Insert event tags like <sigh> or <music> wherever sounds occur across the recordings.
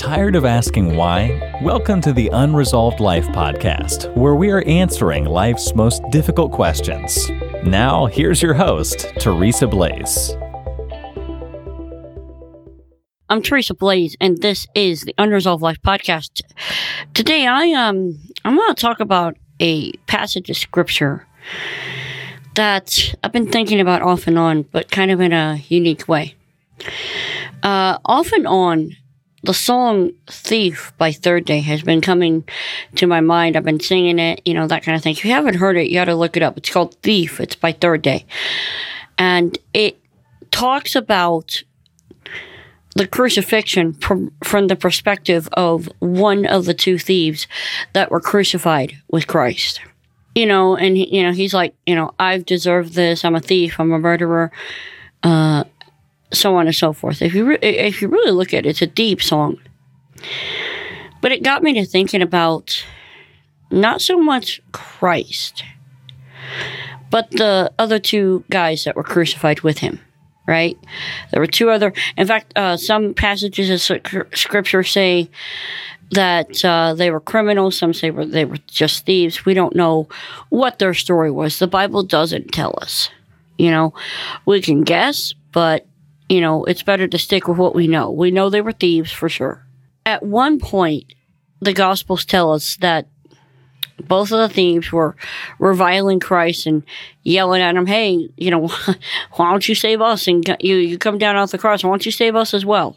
Tired of asking why? Welcome to the Unresolved Life podcast, where we are answering life's most difficult questions. Now, here's your host, Teresa Blaze. I'm Teresa Blaze, and this is the Unresolved Life podcast. Today, I um, I'm going to talk about a passage of scripture that I've been thinking about off and on, but kind of in a unique way. Uh, off and on, the song Thief by Third Day has been coming to my mind. I've been singing it, you know, that kind of thing. If you haven't heard it, you got to look it up. It's called Thief. It's by Third Day. And it talks about the crucifixion from, the perspective of one of the two thieves that were crucified with Christ. You know, and you know, he's like, you know, I've deserved this. I'm a thief. I'm a murderer. Uh, so on and so forth. If you re- if you really look at it, it's a deep song. But it got me to thinking about not so much Christ, but the other two guys that were crucified with him. Right? There were two other. In fact, uh, some passages of scripture say that uh, they were criminals. Some say were, they were just thieves. We don't know what their story was. The Bible doesn't tell us. You know, we can guess, but you know, it's better to stick with what we know. We know they were thieves for sure. At one point, the Gospels tell us that both of the thieves were reviling Christ and yelling at him, "Hey, you know, <laughs> why don't you save us? And you you come down off the cross. Why don't you save us as well?"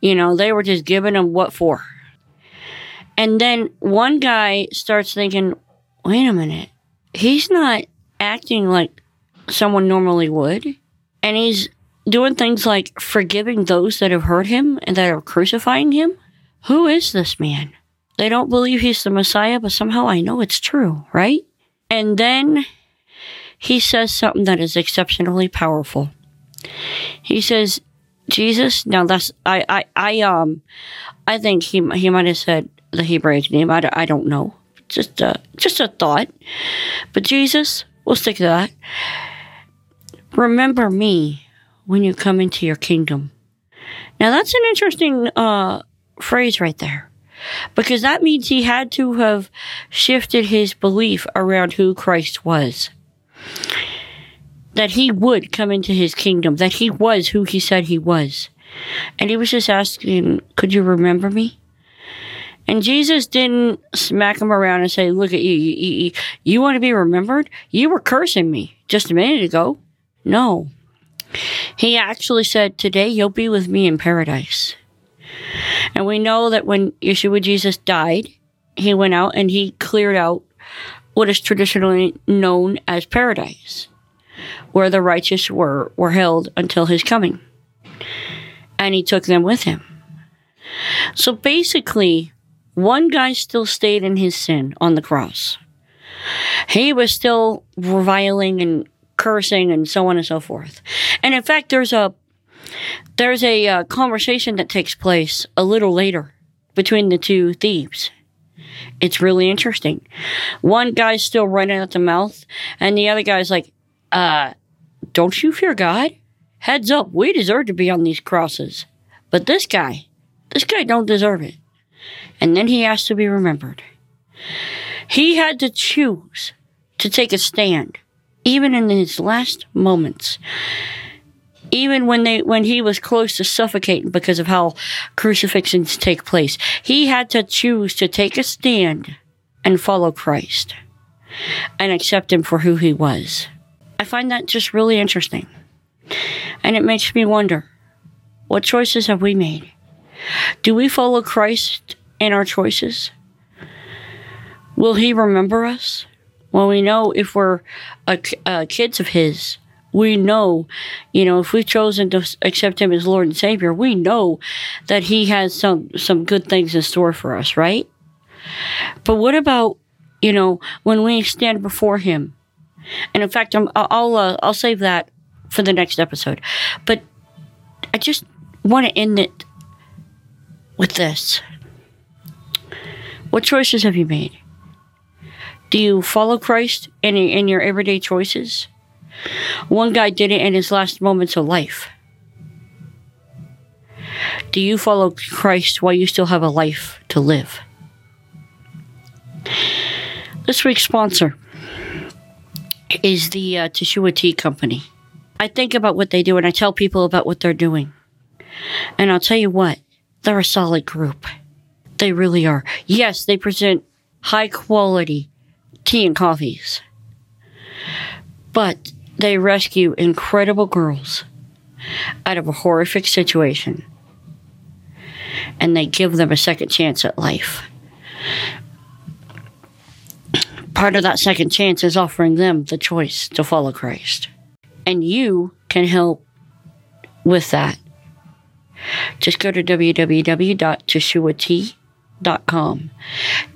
You know, they were just giving him what for. And then one guy starts thinking, "Wait a minute, he's not acting like someone normally would, and he's doing things like forgiving those that have hurt him and that are crucifying him? Who is this man? They don't believe he's the Messiah, but somehow I know it's true, right? And then he says something that is exceptionally powerful. He says, Jesus, now that's, I, I, I, um, I think he, he might have said the Hebraic name. I, I don't know. Just a, just a thought. But Jesus, we'll stick to that. Remember me when you come into your kingdom. Now that's an interesting uh, phrase right there. Because that means he had to have shifted his belief around who Christ was. That he would come into his kingdom, that he was who he said he was. And he was just asking, Could you remember me? And Jesus didn't smack him around and say, Look at you, you, you, you want to be remembered? You were cursing me just a minute ago. No. He actually said, Today you'll be with me in paradise. And we know that when Yeshua Jesus died, he went out and he cleared out what is traditionally known as paradise, where the righteous were, were held until his coming. And he took them with him. So basically, one guy still stayed in his sin on the cross. He was still reviling and cursing and so on and so forth. And in fact, there's a there's a uh, conversation that takes place a little later between the two thieves. It's really interesting. One guy's still running at the mouth, and the other guy's like, uh, don't you fear God? Heads up, we deserve to be on these crosses. But this guy, this guy don't deserve it. And then he has to be remembered. He had to choose to take a stand even in his last moments even when they when he was close to suffocating because of how crucifixions take place he had to choose to take a stand and follow christ and accept him for who he was. I find that just really interesting. And it makes me wonder what choices have we made? Do we follow christ in our choices? Will he remember us well, we know if we're kids of His, we know, you know, if we've chosen to accept Him as Lord and Savior, we know that He has some some good things in store for us, right? But what about, you know, when we stand before Him? And in fact, I'm, I'll uh, I'll save that for the next episode. But I just want to end it with this. What choices have you made? Do you follow Christ in, in your everyday choices? One guy did it in his last moments of life. Do you follow Christ while you still have a life to live? This week's sponsor is the uh, Teshuah Tea Company. I think about what they do and I tell people about what they're doing. And I'll tell you what, they're a solid group. They really are. Yes, they present high quality tea and coffees. But they rescue incredible girls out of a horrific situation. And they give them a second chance at life. Part of that second chance is offering them the choice to follow Christ. And you can help with that. Just go to www.teshuahtea.com.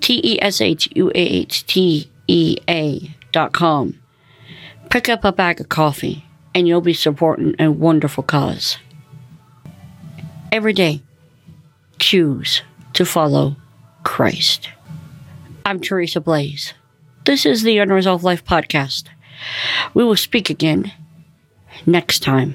T E S H U A H T E A.com. Pick up a bag of coffee and you'll be supporting a wonderful cause. Every day, choose to follow Christ. I'm Teresa Blaze. This is the Unresolved Life Podcast. We will speak again next time.